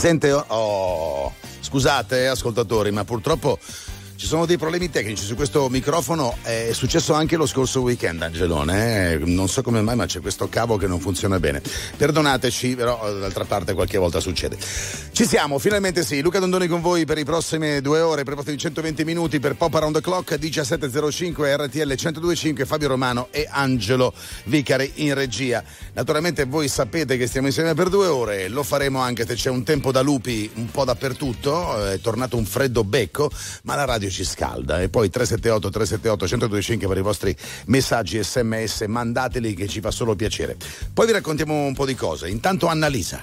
Sente. Oh, scusate, ascoltatori, ma purtroppo ci sono dei problemi tecnici su questo microfono, è successo anche lo scorso weekend, Angelone. Eh? Non so come mai, ma c'è questo cavo che non funziona bene. Perdonateci, però d'altra parte qualche volta succede. Ci siamo, finalmente sì. Luca Dondoni con voi per i prossimi due ore, per i prossimi 120 minuti per Pop Around the Clock 17.05 RTL 102.5 Fabio Romano e Angelo Vicari in regia. Naturalmente voi sapete che stiamo insieme per due ore, lo faremo anche se c'è un tempo da lupi un po' dappertutto, è tornato un freddo becco, ma la radio ci scalda. E poi 378 378 1025 per i vostri messaggi sms, mandateli che ci fa solo piacere. Poi vi raccontiamo un po' di cose. Intanto Annalisa.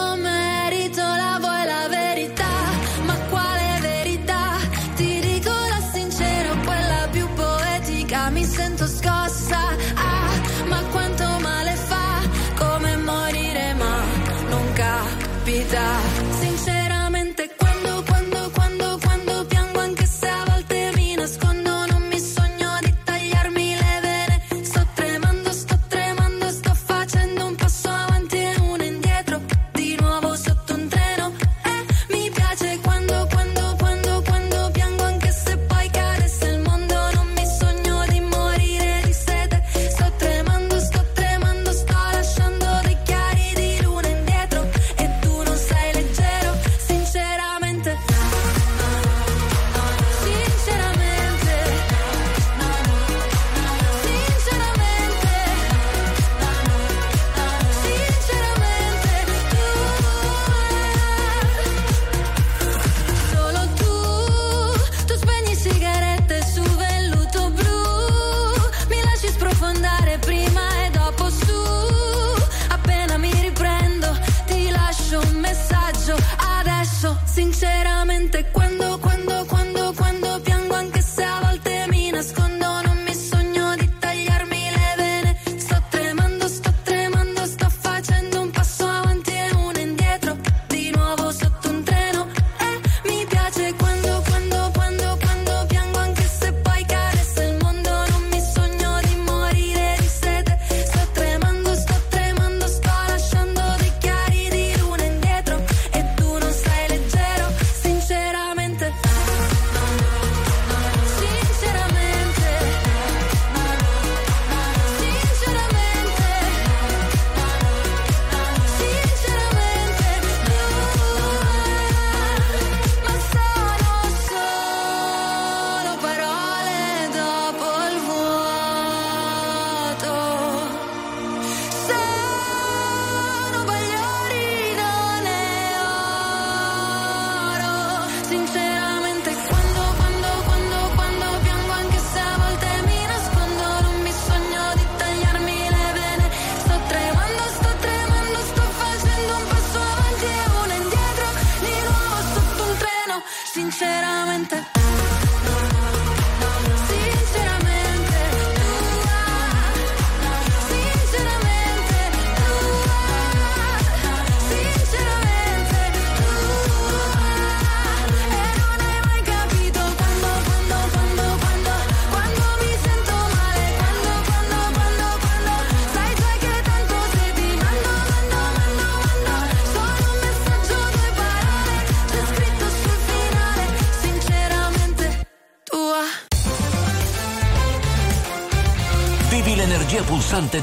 sinceramente, quando,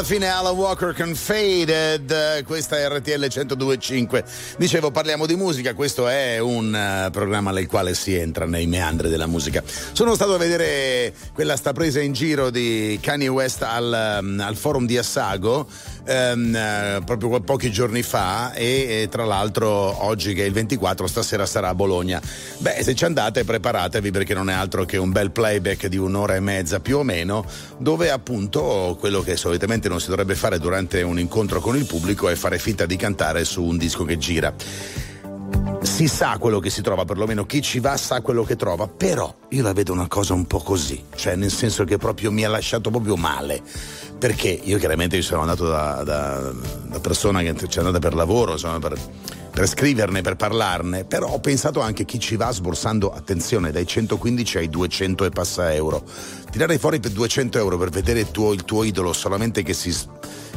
Alla fine Alan Walker con Faded, questa è RTL 1025. Dicevo, parliamo di musica, questo è un uh, programma nel quale si entra nei meandri della musica. Sono stato a vedere quella sta presa in giro di Kanye West al, um, al forum di Assago um, uh, proprio pochi giorni fa e, e, tra l'altro oggi che è il 24, stasera sarà a Bologna. Beh, se ci andate preparatevi perché non è altro che un bel playback di un'ora e mezza più o meno, dove appunto quello che solitamente non si dovrebbe fare durante un incontro con il pubblico è fare finta di cantare su un disco che gira. Si sa quello che si trova, perlomeno chi ci va sa quello che trova, però io la vedo una cosa un po' così, cioè nel senso che proprio mi ha lasciato proprio male, perché io chiaramente sono andato da, da, da persona che ci è andata per lavoro, insomma, per, per scriverne, per parlarne, però ho pensato anche chi ci va sborsando, attenzione, dai 115 ai 200 e passa euro. Tirare fuori per 200 euro per vedere il tuo, il tuo idolo solamente che si,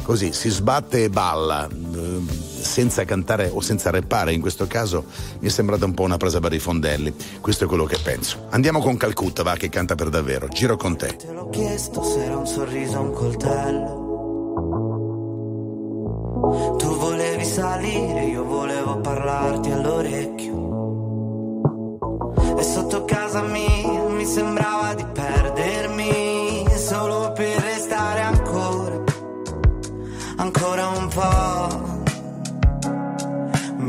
così, si sbatte e balla eh, senza cantare o senza reppare, in questo caso mi è sembrata un po' una presa per i fondelli. Questo è quello che penso. Andiamo con Calcutta, va, che canta per davvero. Giro con te. Te l'ho chiesto se era un sorriso o un coltello tu volevi salire, io volevo parlarti all'orecchio. E sotto casa mia mi sembrava di perdermi solo per restare ancora, ancora un po'.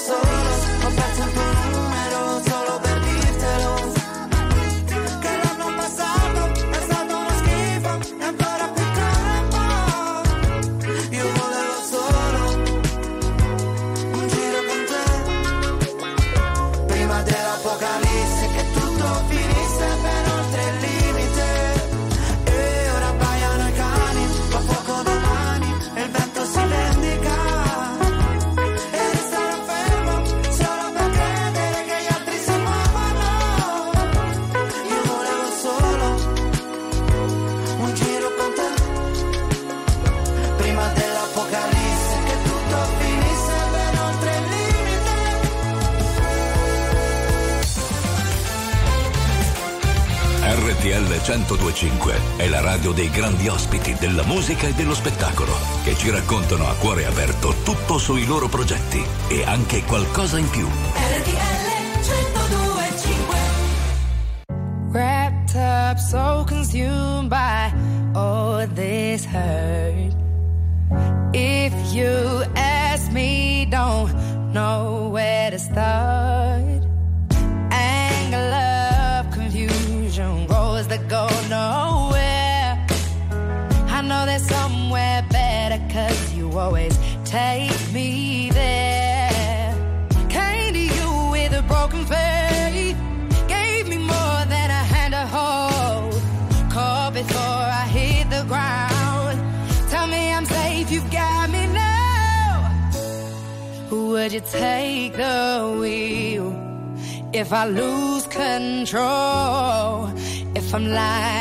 Stato è la radio dei grandi ospiti della musica e dello spettacolo che ci raccontano a cuore aperto tutto sui loro progetti e anche qualcosa in più. Wrapped up, so consumed by all this hurt. If you You take the wheel if I lose control? If I'm lying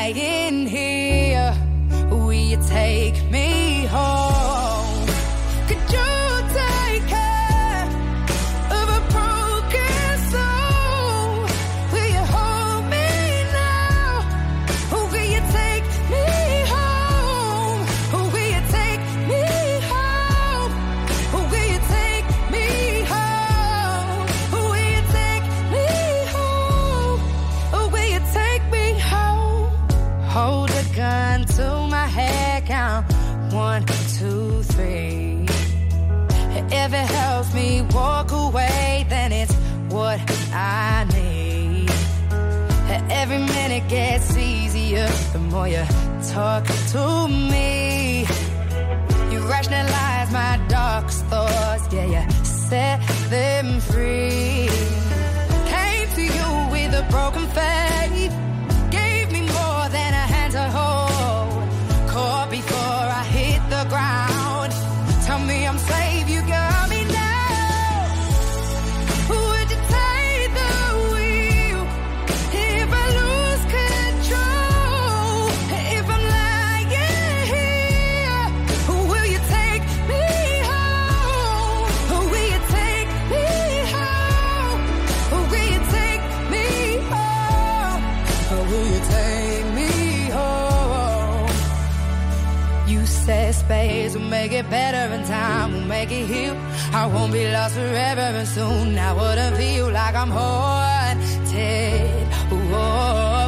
and soon I wouldn't feel like I'm haunted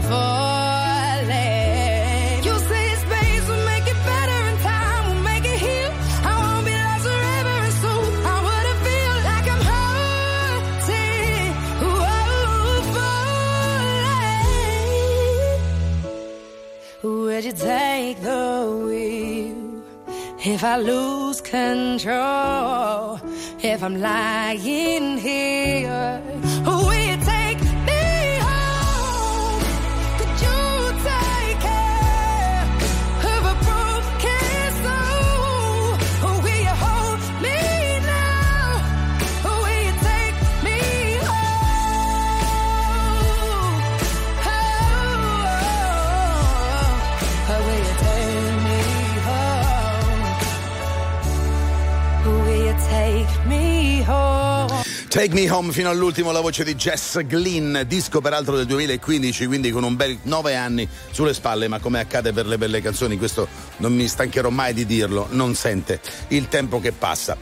falling. You say space will make it better and time will make it heal. I won't be lost forever and soon I wouldn't feel like I'm haunted falling. Would you take the wheel if I lose control? If I'm lying here, Take Me Home fino all'ultimo la voce di Jess Glynn, disco peraltro del 2015, quindi con un bel nove anni sulle spalle, ma come accade per le belle canzoni, questo non mi stancherò mai di dirlo, non sente il tempo che passa.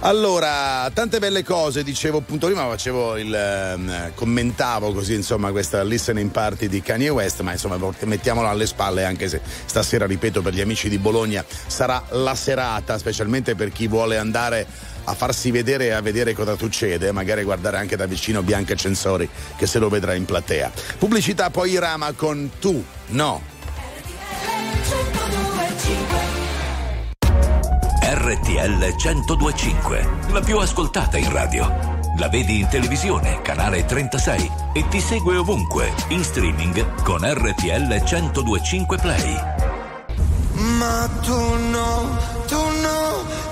Allora, tante belle cose, dicevo appunto prima, facevo il ehm, commentavo così insomma questa listening party di Kanye West, ma insomma mettiamola alle spalle anche se stasera, ripeto, per gli amici di Bologna sarà la serata, specialmente per chi vuole andare a farsi vedere e a vedere cosa succede, magari guardare anche da vicino Bianca Censori che se lo vedrà in platea. Pubblicità poi Rama con tu, no. RTL 1025, la più ascoltata in radio. La vedi in televisione, canale 36 e ti segue ovunque, in streaming con RTL 1025 Play. Ma tu no, tu no, tu no,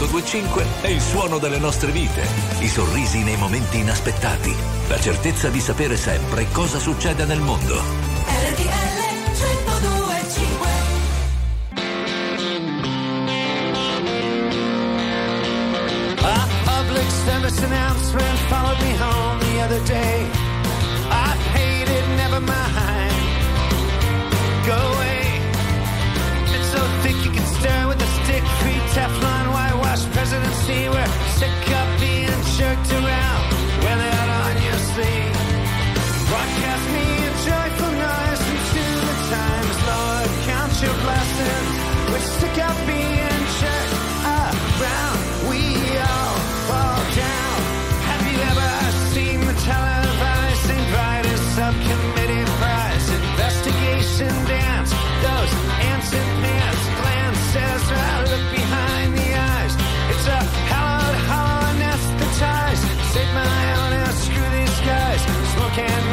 1025 è il suono delle nostre vite, i sorrisi nei momenti inaspettati, la certezza di sapere sempre cosa succede nel mondo. RTL 1025 A public service announcement followed me home the other day. I hate it, never mind. Go away. It's so thick you can stir with a stick, free Teflon. presidency. We're sick of being jerked around. Wear that on your sleeve. Broadcast me a joyful noise into the times, Lord. Count your blessings. We're sick of being can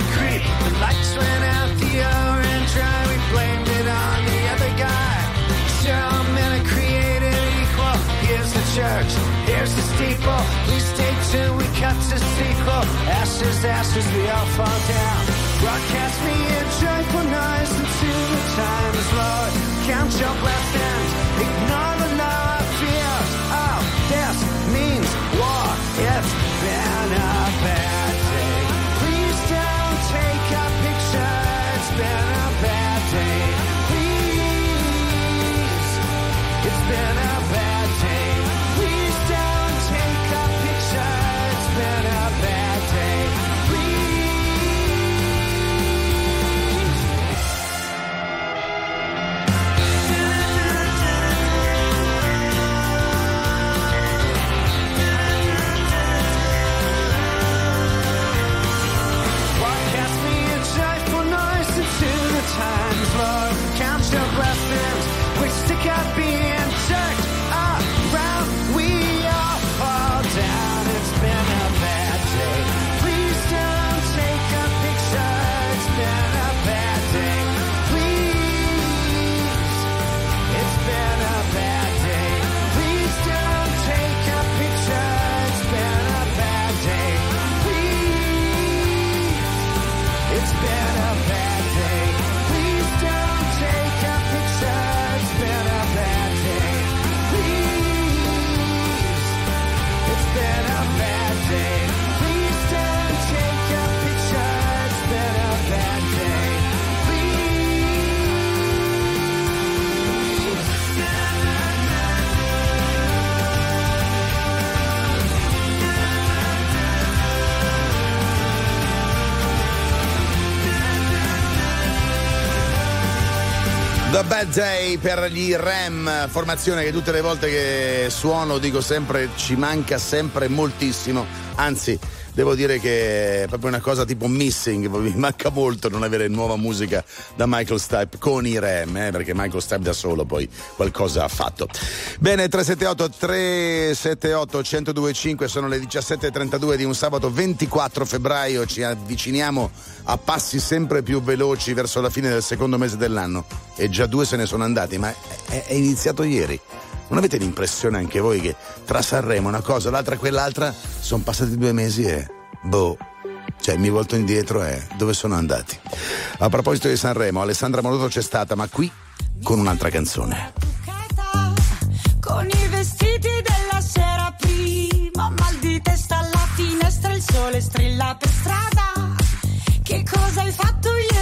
a. The lights went out the hour and dry. We blamed it on the other guy. Some men are created equal. Here's the church. Here's the steeple. We stay till we cut to sequel. Ashes, ashes, we all fall down. Broadcast me a joyful noise until the time is Lord. Count your blessings. Bad Day per gli Rem, formazione che tutte le volte che suono dico sempre ci manca sempre moltissimo, anzi devo dire che è proprio una cosa tipo missing, mi manca molto non avere nuova musica da Michael Stipe con i Rem, eh, perché Michael Stipe da solo poi qualcosa ha fatto. Bene, 378 378 1025 sono le 17.32 di un sabato 24 febbraio, ci avviciniamo a passi sempre più veloci verso la fine del secondo mese dell'anno e già due se ne sono andati, ma è, è iniziato ieri. Non avete l'impressione anche voi che tra Sanremo una cosa, l'altra quell'altra sono passati due mesi e boh. Cioè, mi volto indietro e dove sono andati? A proposito di Sanremo, Alessandra Moroto c'è stata, ma qui con un'altra canzone. Con i vestiti della sera prima, mal di testa alla finestra, il sole strilla per strada. Che cosa hai fatto ieri?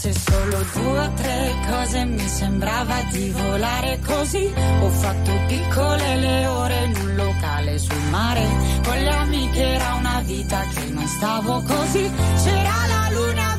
Forse solo due o tre cose mi sembrava di volare così. Ho fatto piccole le ore in un locale sul mare. Con le amiche era una vita che non stavo così. C'era la luna,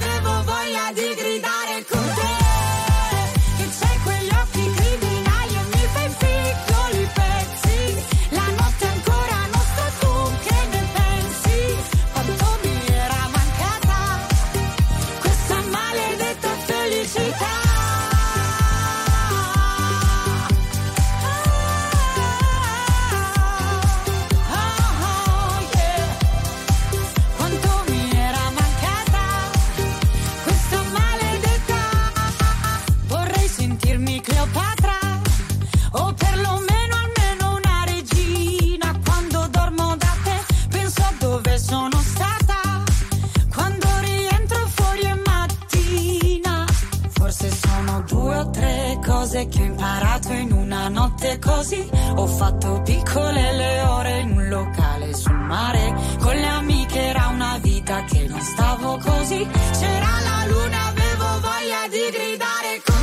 cose che ho imparato in una notte così. Ho fatto piccole le ore in un locale sul mare. Con le amiche era una vita che non stavo così. C'era la luna, avevo voglia di gridare con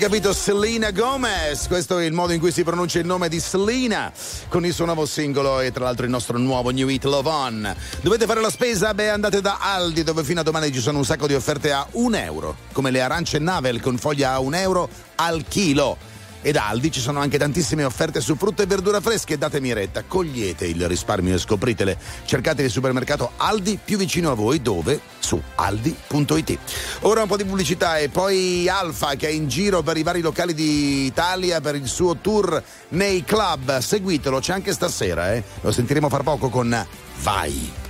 capito Selena Gomez? Questo è il modo in cui si pronuncia il nome di Selena con il suo nuovo singolo e tra l'altro il nostro nuovo New Hit Love On. Dovete fare la spesa? Beh, andate da Aldi dove fino a domani ci sono un sacco di offerte a un euro, come le arance Navel con foglia a un euro al chilo. Ed Aldi ci sono anche tantissime offerte su frutta e verdura fresche. Datemi retta, cogliete il risparmio e scopritele. Cercate il supermercato Aldi più vicino a voi, dove? Su aldi.it. Ora un po' di pubblicità e poi Alfa che è in giro per i vari locali d'Italia per il suo tour nei club. Seguitelo, c'è anche stasera, eh. Lo sentiremo fra poco con Vai.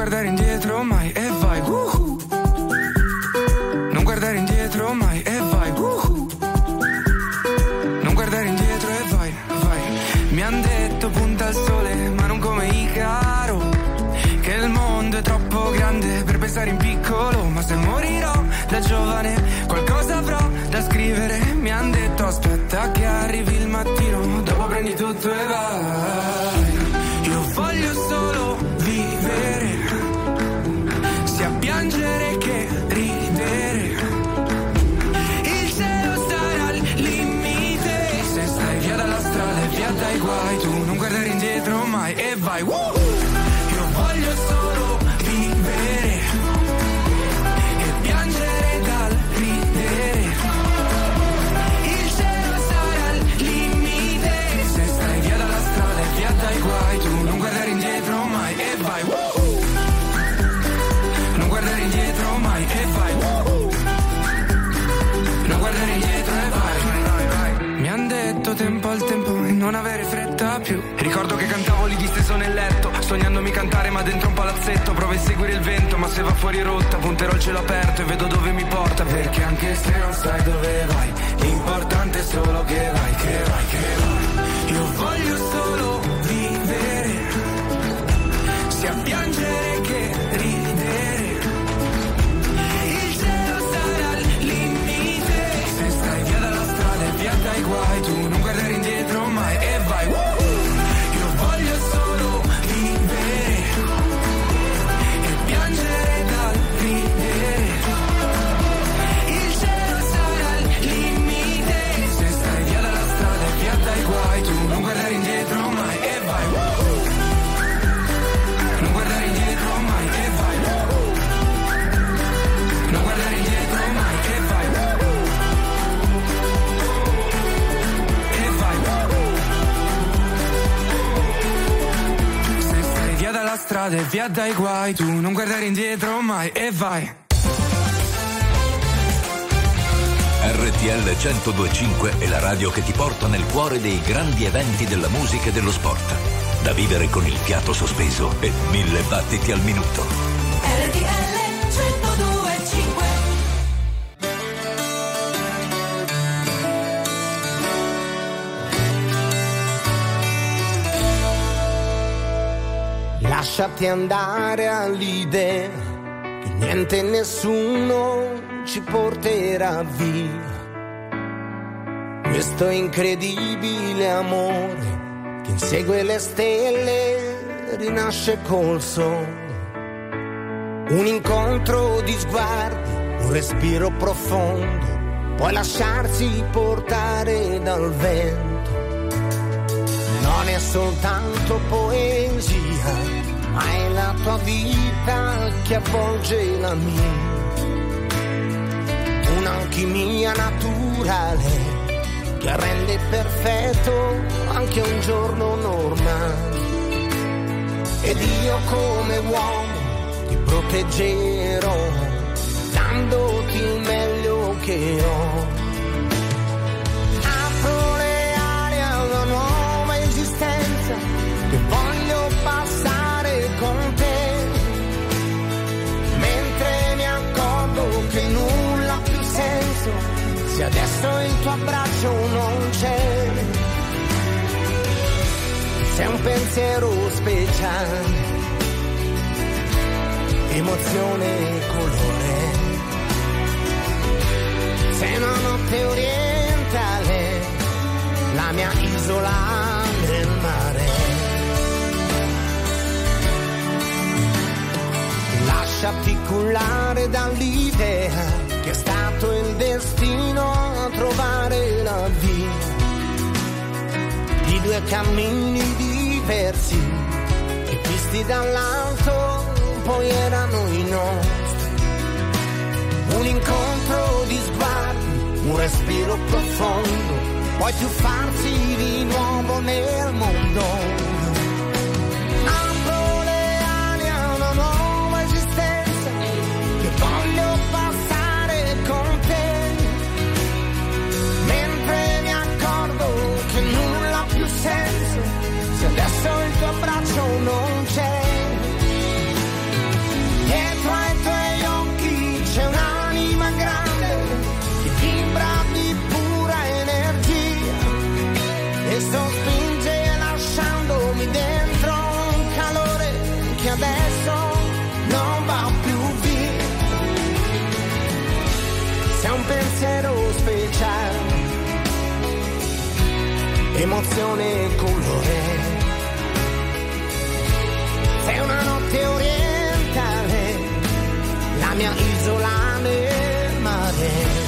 guardare indietro mai e vai. uhu. Mai e vai. Seguire il vento, ma se va fuori rotta, punterò il cielo aperto e vedo dove mi porta. Perché anche se non sai dove vai, l'importante è solo che vai, che vai, che vai. Io voglio solo vivere, sia piangere che ridere. Il cielo sarà al limite. Se stai via dalla strada e via dai guai, tu strada e via dai guai, tu non guardare indietro mai e vai. RTL 1025 è la radio che ti porta nel cuore dei grandi eventi della musica e dello sport. da vivere con il fiato sospeso e mille battiti al minuto. Lasciati andare all'idea che niente e nessuno ci porterà via. Questo incredibile amore che insegue le stelle rinasce col sole. Un incontro di sguardi, un respiro profondo, poi lasciarsi portare dal vento non è soltanto poesia, ma è la tua vita che avvolge la mia. Un'alchimia naturale che rende perfetto anche un giorno normale. Ed io come uomo ti proteggerò, dandoti il meglio che ho. Se adesso il tuo abbraccio non c'è. Sei un pensiero speciale, emozione e colore. Sei una notte orientale, la mia isola nel mare. Lasciati cullare dall'idea stato il destino a trovare la via di due cammini diversi che visti dall'alto poi erano i nostri. Un incontro di sguardi, un respiro profondo, poi tuffarsi di nuovo nel mondo. Emozione e colore. Sei una notte orientale, la mia isola nel mare.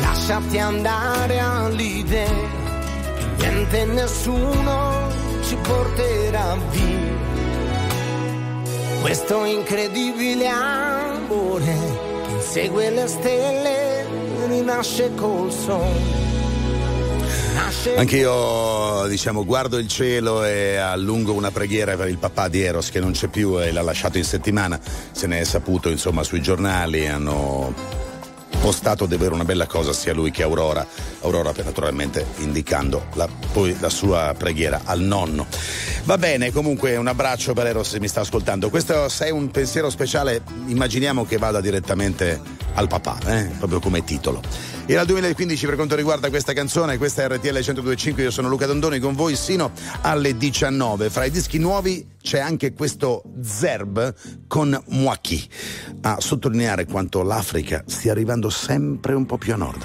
Lasciati andare all'idea e nessuno ci porterà via. Questo incredibile amore che insegue le stelle rinasce col sole. Nasce Anch'io, diciamo, guardo il cielo e allungo una preghiera per il papà di Eros che non c'è più e l'ha lasciato in settimana. Se ne è saputo, insomma, sui giornali hanno postato di avere una bella cosa sia lui che Aurora. Aurora naturalmente indicando la, poi la sua preghiera al nonno. Va bene, comunque un abbraccio per Eros se mi sta ascoltando. Questo se è un pensiero speciale, immaginiamo che vada direttamente al papà, eh? proprio come titolo. Era il 2015 per quanto riguarda questa canzone, questa è RTL 1025, io sono Luca Dondoni con voi sino alle 19. Fra i dischi nuovi c'è anche questo Zerb con Mwaki, a sottolineare quanto l'Africa stia arrivando sempre un po' più a nord.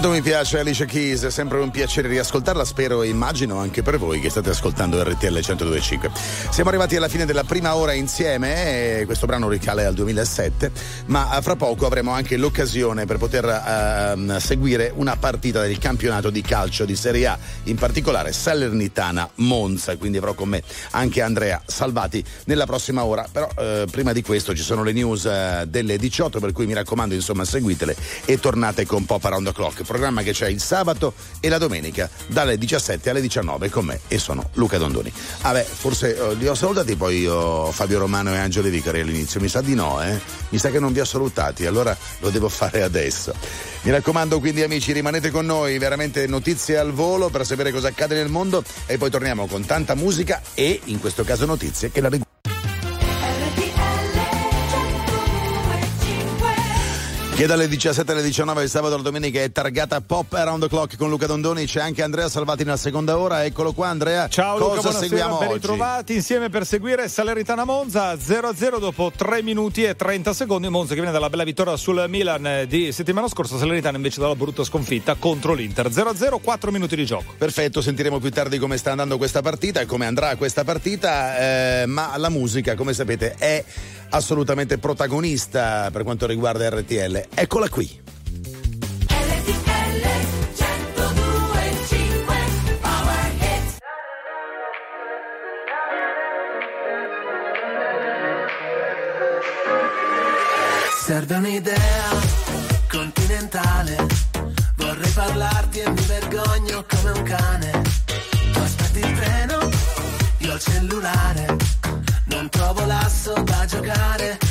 Quanto mi piace Alicia Keys, è sempre un piacere riascoltarla, spero e immagino anche per voi che state ascoltando RTL 1025. Siamo arrivati alla fine della prima ora insieme, e questo brano ricale al 2007, ma fra poco avremo anche l'occasione per poter ehm, seguire una partita del campionato di calcio di Serie A, in particolare Salernitana Monza, quindi avrò con me anche Andrea Salvati nella prossima ora, però eh, prima di questo ci sono le news eh, delle 18, per cui mi raccomando insomma seguitele e tornate con Pop Around the Clock, programma che c'è il sabato e la domenica dalle 17 alle 19 con me e sono Luca Dondoni. Ah beh, forse eh, li ho salutati poi io, Fabio Romano e Angelo Vicari all'inizio, mi sa di no, eh? Mi sa che non vi ho salutati, allora lo devo fare adesso. Mi raccomando quindi amici, rimanete con noi, veramente notizie al volo per sapere cosa accade nel mondo e poi torniamo con tanta musica e in questo caso notizie che la riguardano. Che dalle 17 alle 19 il sabato alla domenica è targata Pop Around the Clock con Luca Dondoni. C'è anche Andrea Salvati nella seconda ora. Eccolo qua, Andrea. Ciao Luca, Cosa buonasera, seguiamo ben ritrovati insieme per seguire Salernitana Monza 0-0 dopo 3 minuti e 30 secondi. Monza che viene dalla bella vittoria sul Milan di settimana scorsa, Salernitana invece dalla brutta sconfitta contro l'Inter. 0-0, 4 minuti di gioco. Perfetto, sentiremo più tardi come sta andando questa partita e come andrà questa partita, eh, ma la musica, come sapete, è assolutamente protagonista per quanto riguarda RTL. Eccola qui. Serve un'idea continentale. Vorrei parlarti e mi vergogno come un cane. Tu aspetti il treno, io il cellulare. Trovo l'asso da giocare.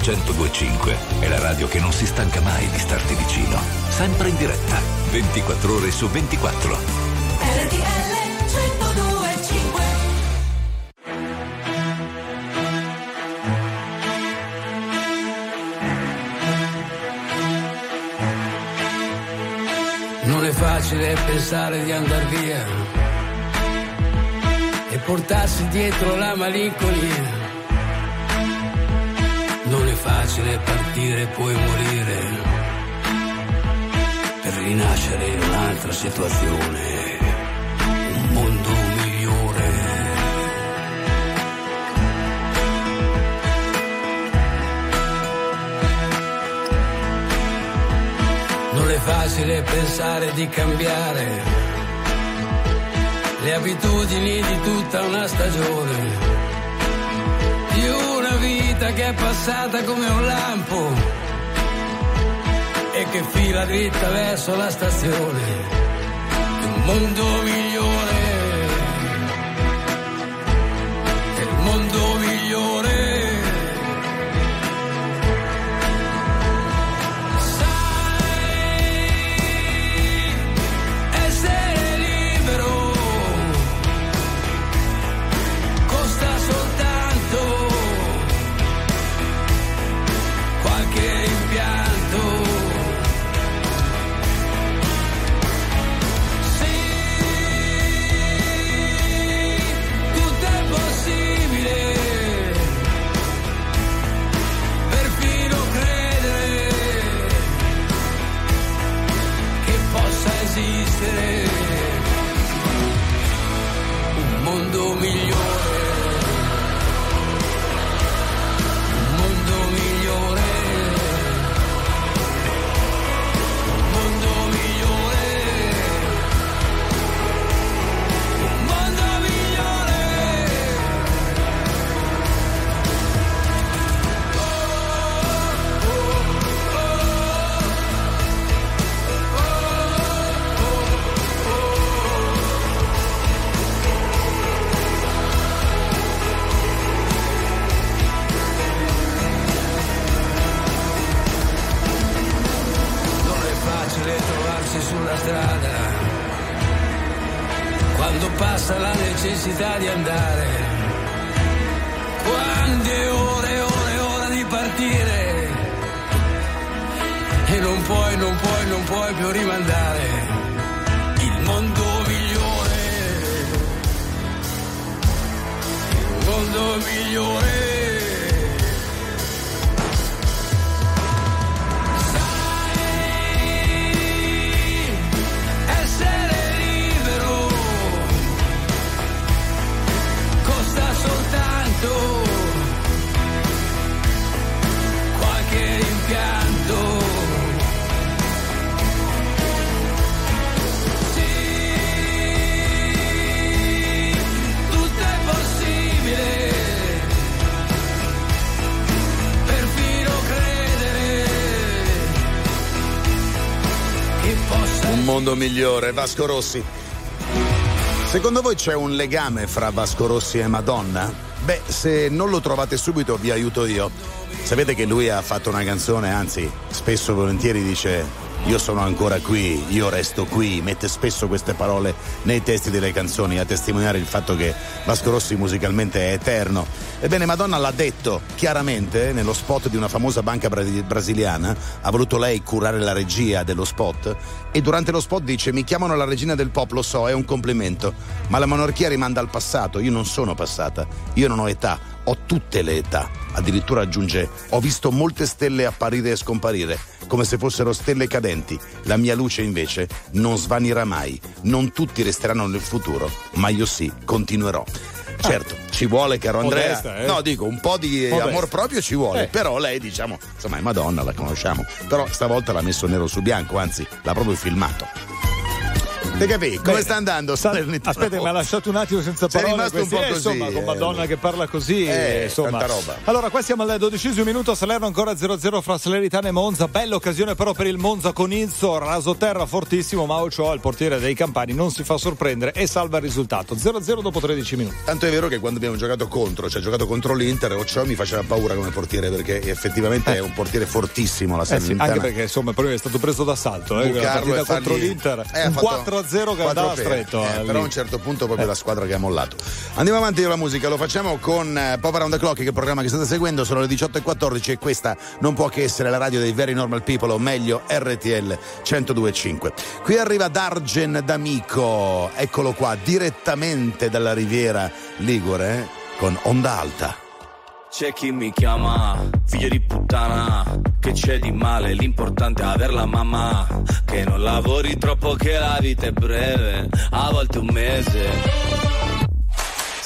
1025 è la radio che non si stanca mai di starti vicino. Sempre in diretta, 24 ore su 24. RTL 1025 Non è facile pensare di andar via e portarsi dietro la malinconia facile partire e poi morire per rinascere in un'altra situazione, un mondo migliore. Non è facile pensare di cambiare le abitudini di tutta una stagione che è passata come un lampo e che fila dritta verso la stazione, un mondo migliore, non puoi, non puoi, non puoi più rimandare. Il mondo migliore, il mondo migliore. Mondo migliore, Vasco Rossi. Secondo voi c'è un legame fra Vasco Rossi e Madonna? Beh, se non lo trovate subito vi aiuto io. Sapete che lui ha fatto una canzone, anzi, spesso e volentieri dice io sono ancora qui, io resto qui, mette spesso queste parole nei testi delle canzoni a testimoniare il fatto che Vasco Rossi musicalmente è eterno. Ebbene, Madonna l'ha detto chiaramente nello spot di una famosa banca bra- brasiliana, ha voluto lei curare la regia dello spot e durante lo spot dice mi chiamano la regina del pop, lo so, è un complimento, ma la monarchia rimanda al passato, io non sono passata, io non ho età, ho tutte le età. Addirittura aggiunge, ho visto molte stelle apparire e scomparire, come se fossero stelle cadenti. La mia luce invece non svanirà mai. Non tutti resteranno nel futuro, ma io sì, continuerò. Certo, ci vuole, caro Andrea. Modesta, eh? No, dico, un po' di Modesta. amor proprio ci vuole. Eh. Però lei, diciamo, insomma, è Madonna, la conosciamo. Però stavolta l'ha messo nero su bianco, anzi, l'ha proprio filmato. Te capì? Come Bene. sta andando? Salernitana? Aspetta, mi ha lasciato un attimo senza Sei parole. rimasto un questi- po' eh, così, Insomma, con eh. Madonna che parla così. Eh, insomma. tanta roba. Allora, qua siamo al dodicesimo minuto. Salerno ancora 0-0 fra Salernitana e Monza. Bella occasione però per il Monza con Inzo. Rasoterra fortissimo, ma Ochoa, il portiere dei Campani, non si fa sorprendere e salva il risultato. 0-0 dopo 13 minuti. Tanto è vero che quando abbiamo giocato contro, cioè giocato contro l'Inter, Ochoa mi faceva paura come portiere perché effettivamente è un portiere fortissimo la Eh sì, Salernitana. anche perché insomma poi è stato preso d'assalto eh, Bucarlo partita contro l'Inter Eh, un fatto 4-0 che quattro andava pere. stretto Eh, eh, però a un certo punto proprio la squadra che ha mollato. Andiamo avanti con la musica, lo facciamo con eh, Pop Around the Clock, che è il programma che state seguendo, sono le 18.14 e questa non può che essere la radio dei Very Normal People, o meglio RTL 102.5. Qui arriva Dargen D'Amico, eccolo qua, direttamente dalla Riviera Ligure, eh, con Onda Alta. C'è chi mi chiama figlio di puttana, che c'è di male, l'importante è aver la mamma, che non lavori troppo che la vita è breve, a volte un mese.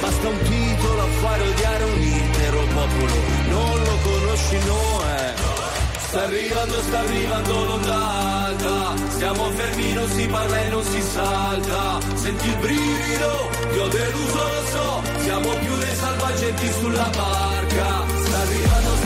Basta un titolo a fare odiare un intero popolo, non lo conosci, no eh. Sta arrivando, sta arrivando l'onda alta Stiamo fermi, non si parla e non si salta. Senti il brivido, ti ho deluso, lo so. Siamo più dei salvagenti sulla barca. Sta arrivando, sta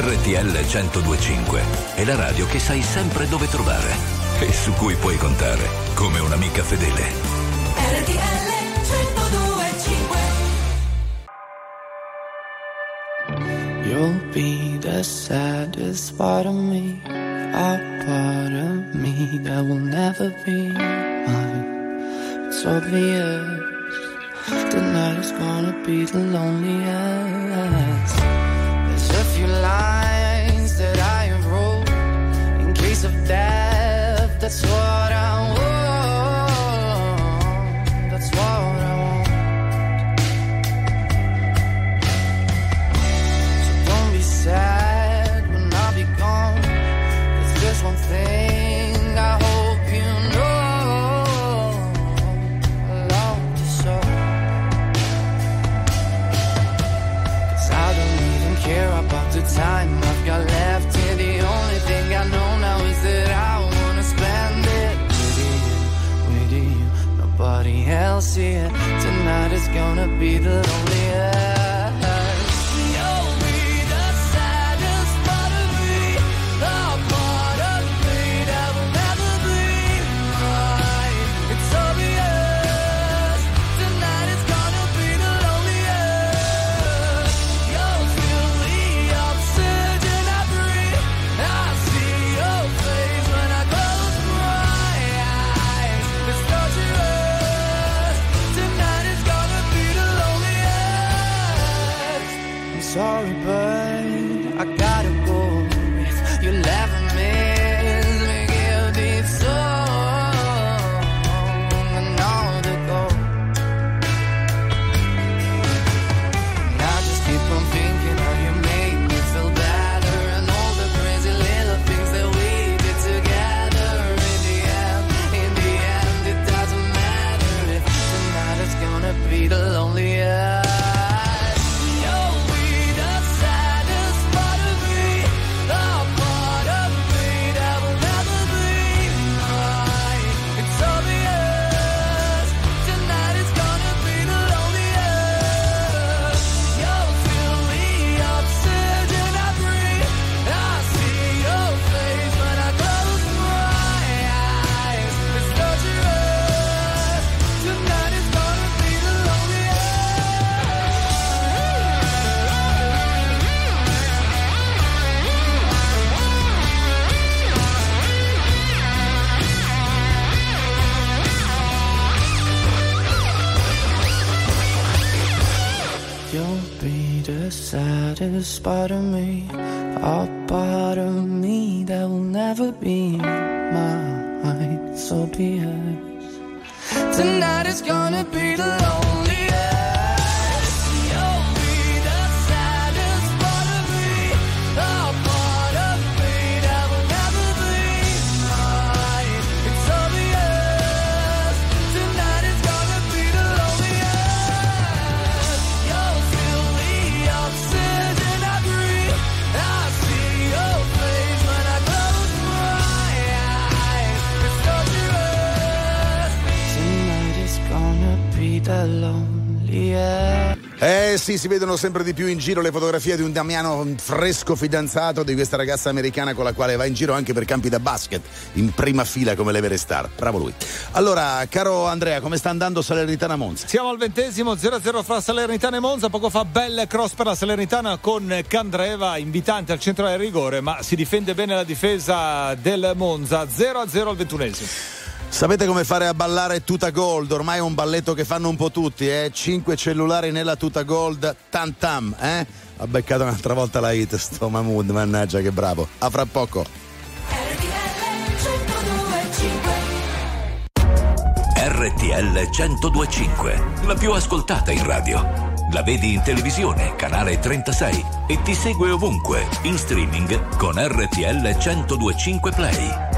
RTL 1025 è la radio che sai sempre dove trovare e su cui puoi contare come un'amica fedele. RTL 1025 You'll be the saddest part of me, a part of me that will never be mine. It's obvious tonight is gonna be the loneliest. Lines that I have wrote in case of death. That's what gonna be the You'll be the saddest part of me, a part of me that will never be mine. So be it. Tonight is gonna be the lone. Eh sì, si vedono sempre di più in giro le fotografie di un Damiano fresco fidanzato di questa ragazza americana con la quale va in giro anche per campi da basket, in prima fila come le vere star. Bravo lui. Allora, caro Andrea, come sta andando Salernitana Monza? Siamo al ventesimo 0-0 fra Salernitana e Monza. Poco fa belle cross per la Salernitana con Candreva, invitante al centro del rigore, ma si difende bene la difesa del Monza. 0-0 al ventunesimo. Sapete come fare a ballare tuta gold? Ormai è un balletto che fanno un po' tutti, eh? Cinque cellulari nella tuta gold, tam tam, eh? Ha beccato un'altra volta la hit, sto Mahmood, mannaggia che bravo. A fra poco. RTL 1025, la più ascoltata in radio. La vedi in televisione, canale 36 e ti segue ovunque, in streaming con RTL 1025 Play.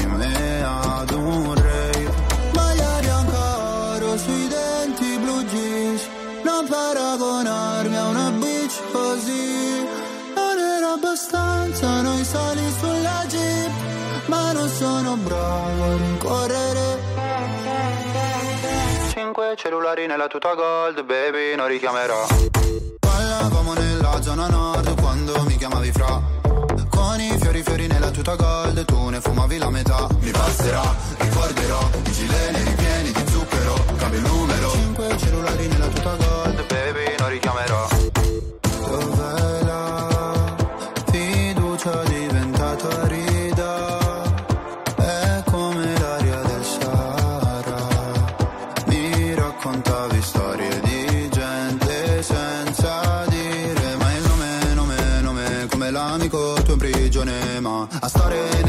5 cellulari nella tuta gold, baby, non richiamerò. Parlavamo nella zona nord quando mi chiamavi fra. Con i fiori fiori nella tuta gold, tu ne fumavi la metà. Mi passerà, ricorderò, i gileni ripieni di zucchero, cambio il numero. 5 cellulari nella tuta gold, baby, non richiamerò. Ma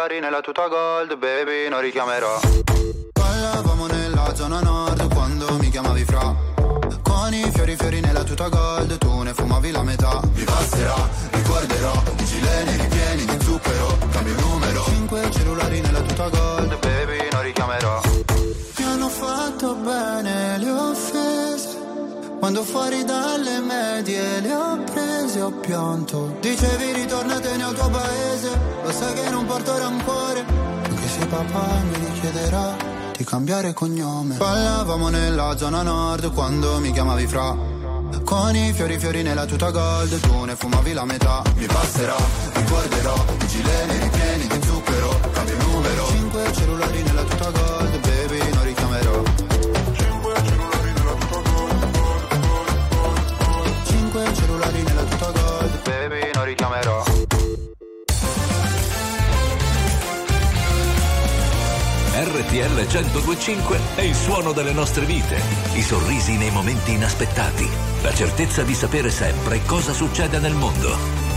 Cellulari nella tuta gold, baby, non richiamerò. Parlavamo nella zona nord quando mi chiamavi fra. Con i fiori fiori nella tuta gold, tu ne fumavi la metà. Mi passerà, ricorderò, i gileni ripieni di zucchero, cambio numero. Cinque cellulari nella tuta gold, Quando fuori dalle medie le ho prese ho pianto. Dicevi ritornatene al tuo paese Lo sai che non porto rancore. Anche se papà mi richiederà di cambiare cognome. Ballavamo nella zona nord quando mi chiamavi fra. Con i fiori fiori nella tuta gold Tu ne fumavi la metà. Mi passerà, ricorderò I gileni ripieni di zucchero Cinque cellulari nella tuta gold Baby non richiamerò RTL 1025 è il suono delle nostre vite, i sorrisi nei momenti inaspettati, la certezza di sapere sempre cosa succede nel mondo.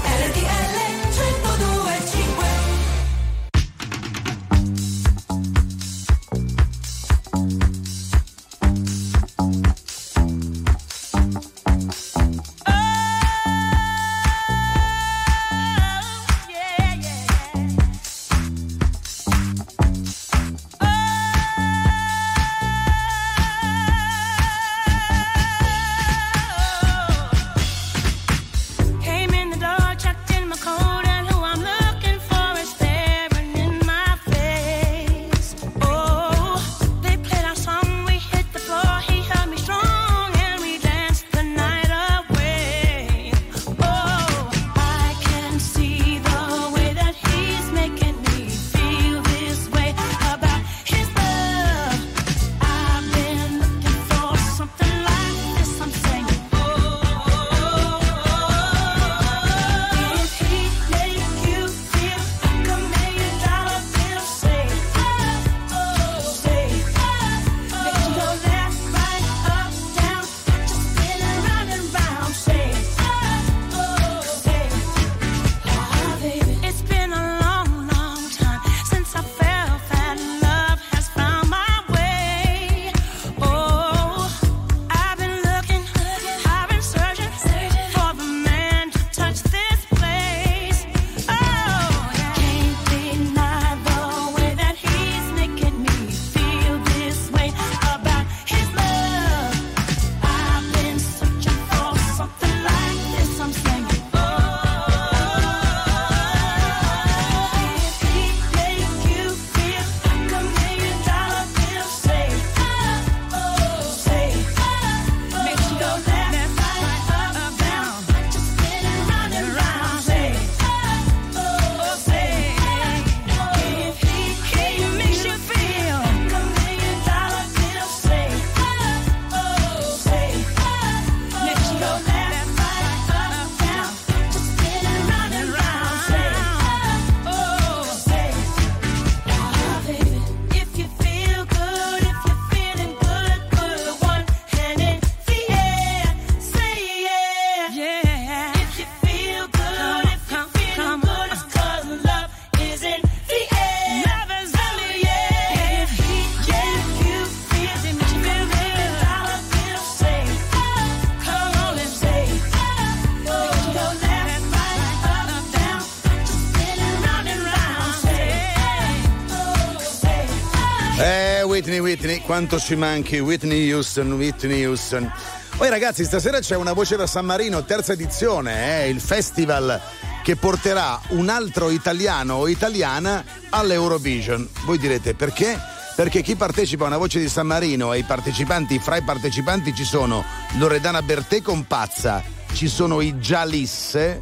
Quanto ci manchi Whitney Houston, Whitney Houston. Poi ragazzi, stasera c'è una voce da San Marino, terza edizione, eh, il festival che porterà un altro italiano o italiana all'Eurovision. Voi direte perché? Perché chi partecipa a una voce di San Marino e i partecipanti, fra i partecipanti ci sono Loredana Bertè con Pazza, ci sono i Gialisse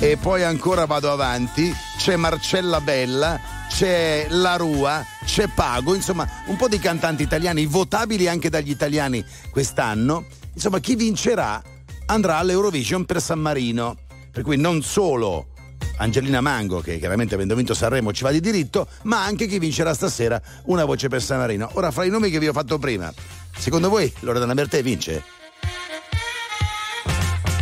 e poi ancora vado avanti, c'è Marcella Bella, c'è La Rua, c'è Pago, insomma un po' di cantanti italiani votabili anche dagli italiani quest'anno. Insomma chi vincerà andrà all'Eurovision per San Marino. Per cui non solo Angelina Mango, che chiaramente avendo vinto Sanremo ci va di diritto, ma anche chi vincerà stasera una voce per San Marino. Ora, fra i nomi che vi ho fatto prima, secondo voi Loredana Bertè vince?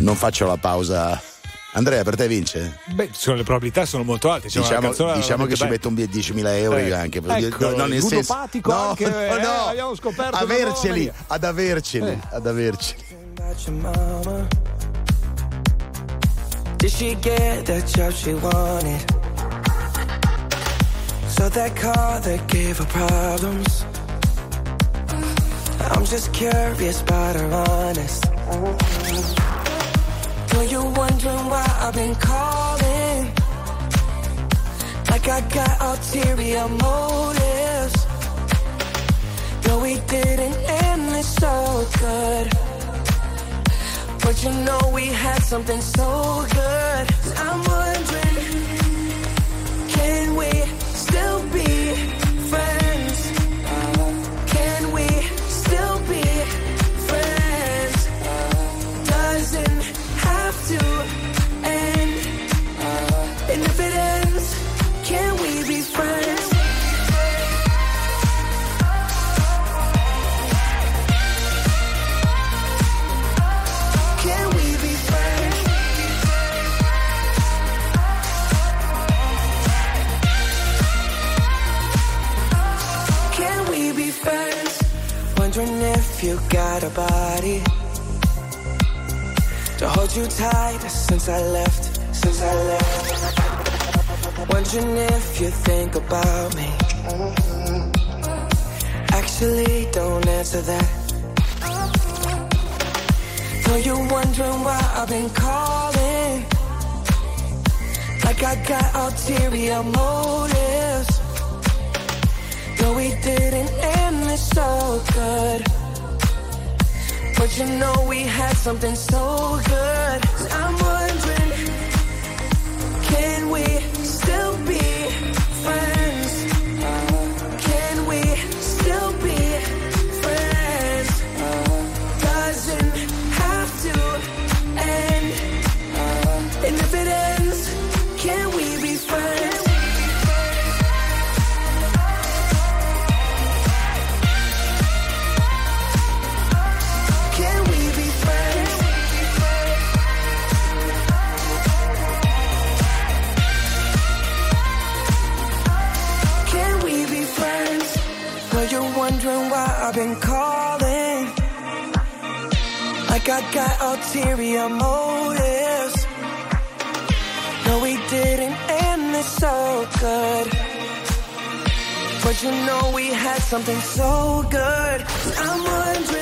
Non faccio la pausa. Andrea, per te vince? Beh, sono, le probabilità sono molto alte. Una Diciamo, canzone diciamo che ci metto un 10.000 euro Eh, io anche. ecco, no, nel senso, no, anche, no, eh, no, abbiamo scoperto averceli, ad averceli, Eh. ad averceli. Did she get the job she wanted? So that car that gave her problems. I'm just curious about her honest. Know you're wondering why I've been calling. Like I got ulterior motives. No, we didn't end this so good. But you know we had something so good. I'm got a body to hold you tight since I left. Since I left. Wondering if you think about me. Actually, don't answer that. Know you're wondering why I've been calling. Like I got ulterior motives. No, we didn't end this so good. But you know we had something so good. I'm wondering, can we got ulterior motives. No, we didn't end this so good. But you know we had something so good. I'm wondering,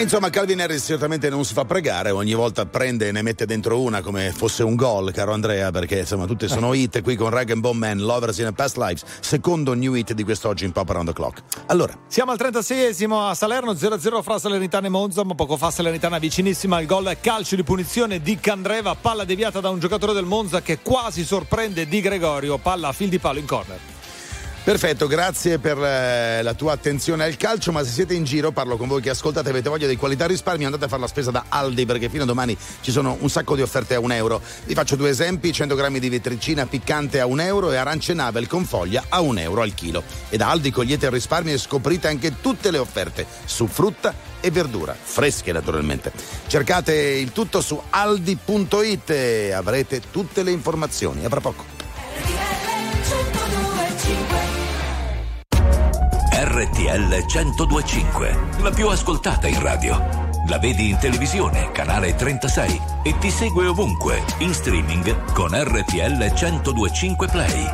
Beh, insomma, Calvin Harris certamente non si fa pregare, ogni volta prende e ne mette dentro una come fosse un gol, caro Andrea, perché insomma tutte sono hit qui con Rag and Bone Man, Lovers in a Past Lives, secondo new hit di quest'oggi in Pop Around the Clock. Allora, Siamo al 36esimo a Salerno 0-0 fra Salernitana e Monza, ma poco fa Salernitana vicinissima al gol calcio di punizione di Candreva, palla deviata da un giocatore del Monza che quasi sorprende Di Gregorio, palla a fil di palo in corner. Perfetto, grazie per eh, la tua attenzione al calcio, ma se siete in giro, parlo con voi che ascoltate, avete voglia di qualità risparmio, andate a fare la spesa da Aldi perché fino a domani ci sono un sacco di offerte a un euro. Vi faccio due esempi, 100 grammi di vetricina piccante a un euro e arance Nabel con foglia a un euro al chilo. E da Aldi cogliete il risparmio e scoprite anche tutte le offerte su frutta e verdura, fresche naturalmente. Cercate il tutto su aldi.it e avrete tutte le informazioni. A fra poco. RTL 1025, la più ascoltata in radio. La vedi in televisione, canale 36 e ti segue ovunque, in streaming con RTL 1025 Play.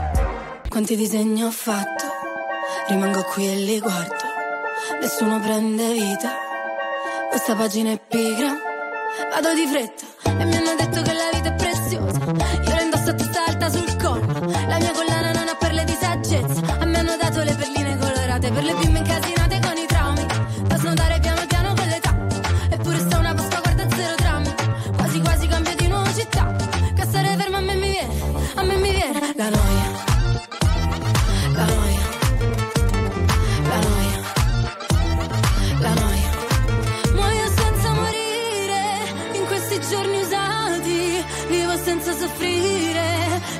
Quanti disegni ho fatto, rimango qui e li guardo, nessuno prende vita, questa pagina è pigra, vado di fretta e mi hanno detto che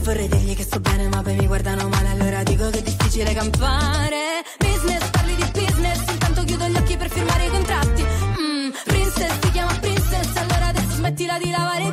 vorrei dirgli che sto bene, ma poi mi guardano male, allora dico che è difficile campare. Business, parli di business, intanto chiudo gli occhi per firmare i contratti. Mm, princess, ti chiama princess, allora adesso smettila di lavare i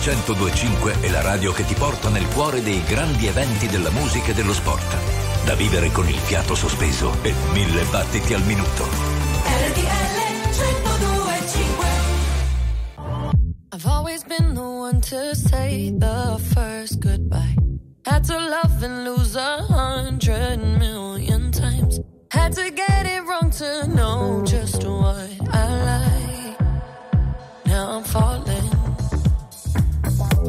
1025 è la radio che ti porta nel cuore dei grandi eventi della musica e dello sport. Da vivere con il fiato sospeso e mille battiti al minuto. RTL 1025 I've always been the one to say the first goodbye. Had to love and lose a hundred million times. Had to get it wrong to know just what I like. Now I'm falling.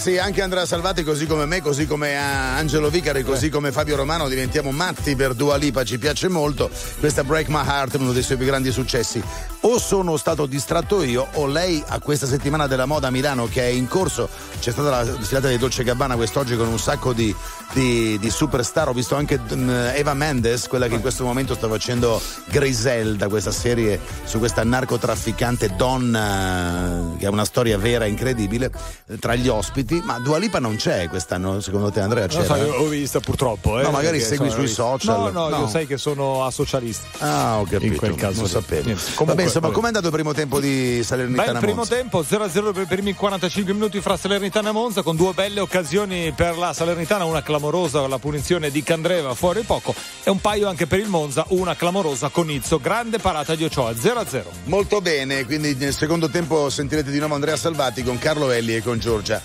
Eh sì, anche Andrea Salvati, così come me, così come Angelo Vicari, così come Fabio Romano, diventiamo matti per Dua Lipa, ci piace molto. Questa Break My Heart è uno dei suoi più grandi successi. O sono stato distratto io, o lei a questa settimana della moda a Milano che è in corso. C'è stata la sfilata di Dolce Gabbana quest'oggi con un sacco di, di- di superstar. Ho visto anche mm, Eva Mendes, quella che in questo momento sta facendo Griselda, questa serie su questa narcotrafficante donna, che ha una storia vera incredibile, eh, tra gli ospiti. Ma Dua Lipa non c'è quest'anno, secondo te Andrea? Non C'era? so, io ho vista purtroppo. Eh, No, magari perché, segui insomma, sui social. No, no, No. io sai che sono a socialista. Ah, ho capito. In quel caso non lì. sapevo. Niente. Vabbè, Comunque, insomma, vabbè. com'è andato il primo tempo di Beh, Salernitana il primo Monza? tempo 0-0 per i primi 45 minuti fra Salernitana e Monza con due belle occasioni per la Salernitana, una clamorosa la punizione di Candreva fuori poco e un paio anche per il Monza, una clamorosa con Izzo, grande parata di Ochoa 0-0. Molto bene, quindi nel secondo tempo sentirete di nuovo Andrea Salvati con Carlo Elli e con Giorgia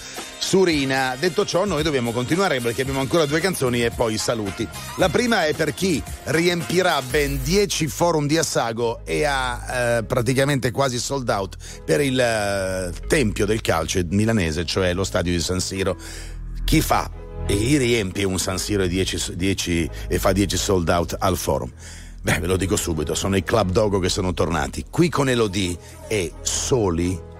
Surina. Detto ciò, noi dobbiamo continuare perché abbiamo ancora due canzoni e poi saluti. La prima è per chi riempirà ben 10 forum di Assago e ha eh, praticamente quasi sold out per il eh, tempio del calcio milanese, cioè lo stadio di San Siro. Chi fa e riempie un San Siro e, 10 10 e fa 10 sold out al forum? Beh, ve lo dico subito, sono i Club Dogo che sono tornati. Qui con Elodie e soli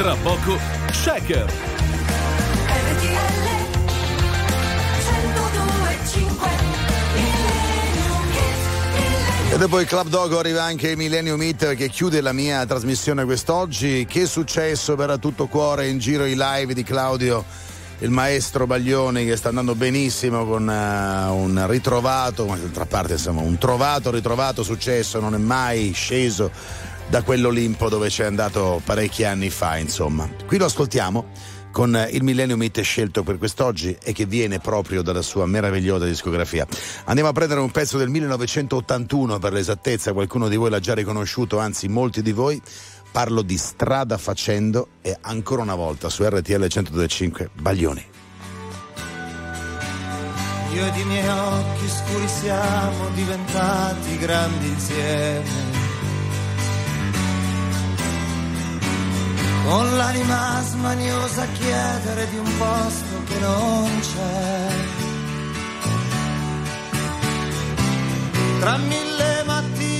tra poco Shaker. E dopo il Club Dogo arriva anche il Millennium Hit che chiude la mia trasmissione quest'oggi. Che successo per a tutto cuore in giro i live di Claudio, il maestro Baglioni che sta andando benissimo con uh, un ritrovato, ma d'altra parte insomma un trovato, ritrovato successo, non è mai sceso da quell'Olimpo dove c'è andato parecchi anni fa, insomma. Qui lo ascoltiamo con eh, il Millennium Hit scelto per quest'oggi e che viene proprio dalla sua meravigliosa discografia. Andiamo a prendere un pezzo del 1981 per l'esattezza, qualcuno di voi l'ha già riconosciuto, anzi molti di voi. Parlo di Strada Facendo e ancora una volta su RTL 1025 Baglioni. Io ed i miei occhi scuri siamo diventati grandi insieme. Con l'anima smaniosa a chiedere di un posto che non c'è. Tra mille mattini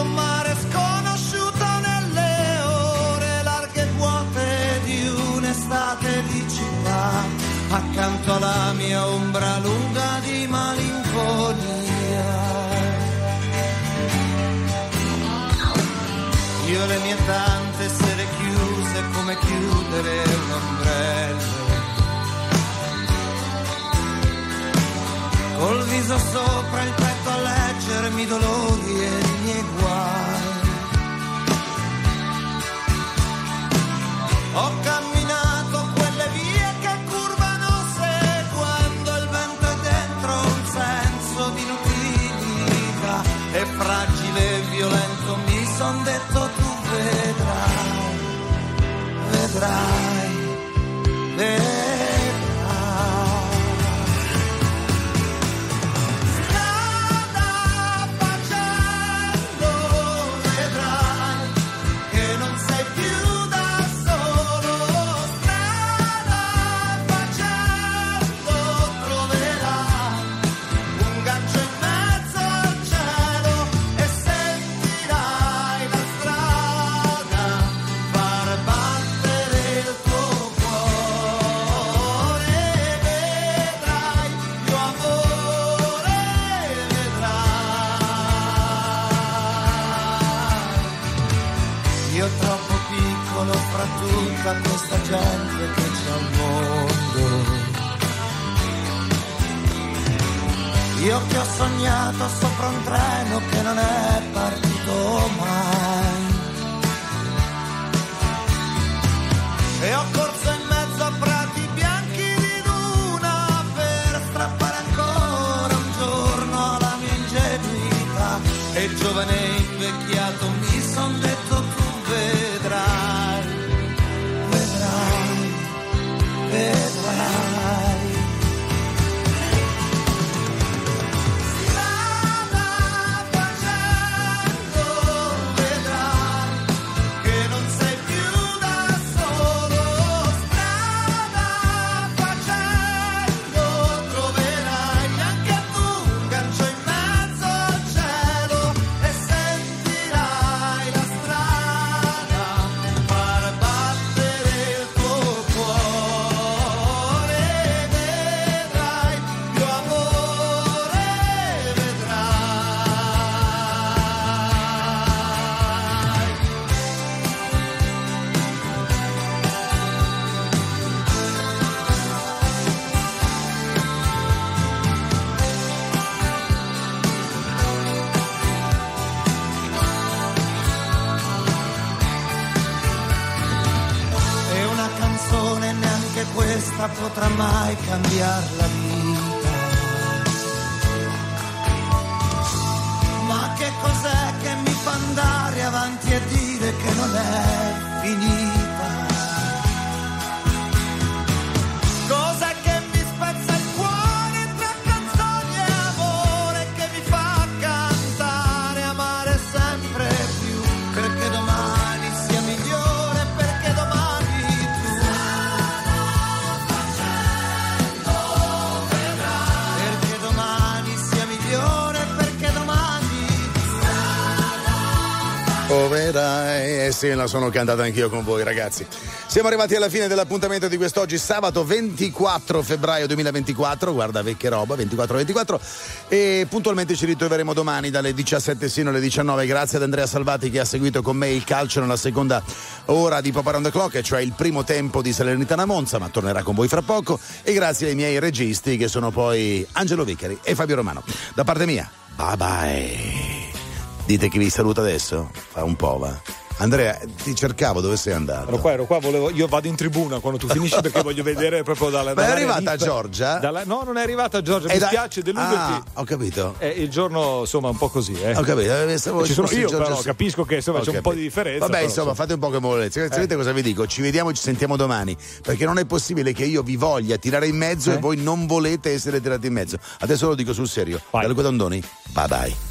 accanto alla mia ombra lunga di malinconia. Io le mie tante sere chiuse come chiudere un ombrello. Col viso sopra il petto a leggermi dolori e i miei guai. out. Gente che c'è al mondo. Io che ho sognato sopra un treno che non è partito mai. E ho sì, la sono cantata anch'io con voi, ragazzi. Siamo arrivati alla fine dell'appuntamento di quest'oggi, sabato 24 febbraio 2024. Guarda, vecchia roba, 24-24. E puntualmente ci ritroveremo domani dalle 17 sino alle 19. Grazie ad Andrea Salvati che ha seguito con me il calcio nella seconda ora di Pop Around the Clock, cioè il primo tempo di Salernitana Monza, ma tornerà con voi fra poco. E grazie ai miei registi che sono poi Angelo Vicari e Fabio Romano. Da parte mia, bye bye. Dite chi vi saluta adesso? Fa un po', va. Andrea, ti cercavo, dove sei andato? Ero qua, ero qua, volevo, io vado in tribuna quando tu finisci perché voglio vedere proprio dalla. Ma è arrivata VIP. Giorgia? Dalla- no, non è arrivata Giorgia, E mi da- spiace deluderti. Ah, ho capito. È il giorno, insomma, un po' così, eh. Ho capito, eh, stavo- Ci sono io, Giorgia però, capisco che insomma Ho c'è un po' capito. di differenza. Vabbè, però, insomma, fate un po' che mollezza. Eh. Sapete cosa vi dico? Ci vediamo e ci sentiamo domani. Perché non è possibile che io vi voglia tirare in mezzo Eh? e voi non volete essere tirati in mezzo. Adesso lo dico sul serio. Da Luca Dondoni, bye bye.